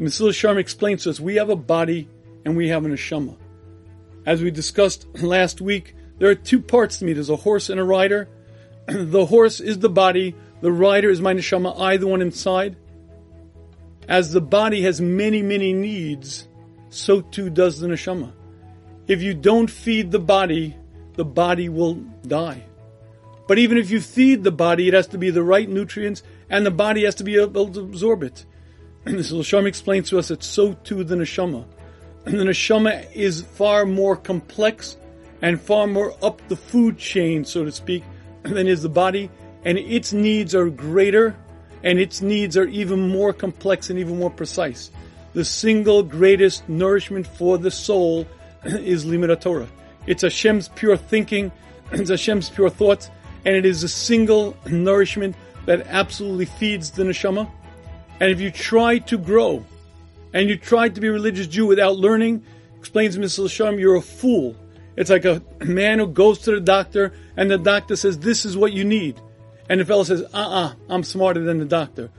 The Mesilas Yesharim explains to us we have a body and we have an neshama. As we discussed last week, there are two parts to me. There's a horse and a rider. the horse is the body, the rider is my neshama, I the one inside. As the body has many, many needs, so too does the neshama. If you don't feed the body, the body will die. But even if you feed the body, it has to be the right nutrients, and the body has to be able to absorb it. And this Shalom explains to us that so too the neshama. And the neshama is far more complex and far more up the food chain, so to speak, than is the body. And its needs are greater and its needs are even more complex and even more precise. The single greatest nourishment for the soul is Limud Torah. It's Hashem's pure thinking, it's Hashem's pure thoughts, and it is a single nourishment that absolutely feeds the neshama. And if you try to grow and you try to be a religious Jew without learning, explains Mesilas Yesharim, you're a fool. It's like a man who goes to the doctor and the doctor says, this is what you need. And the fellow says, uh-uh, I'm smarter than the doctor.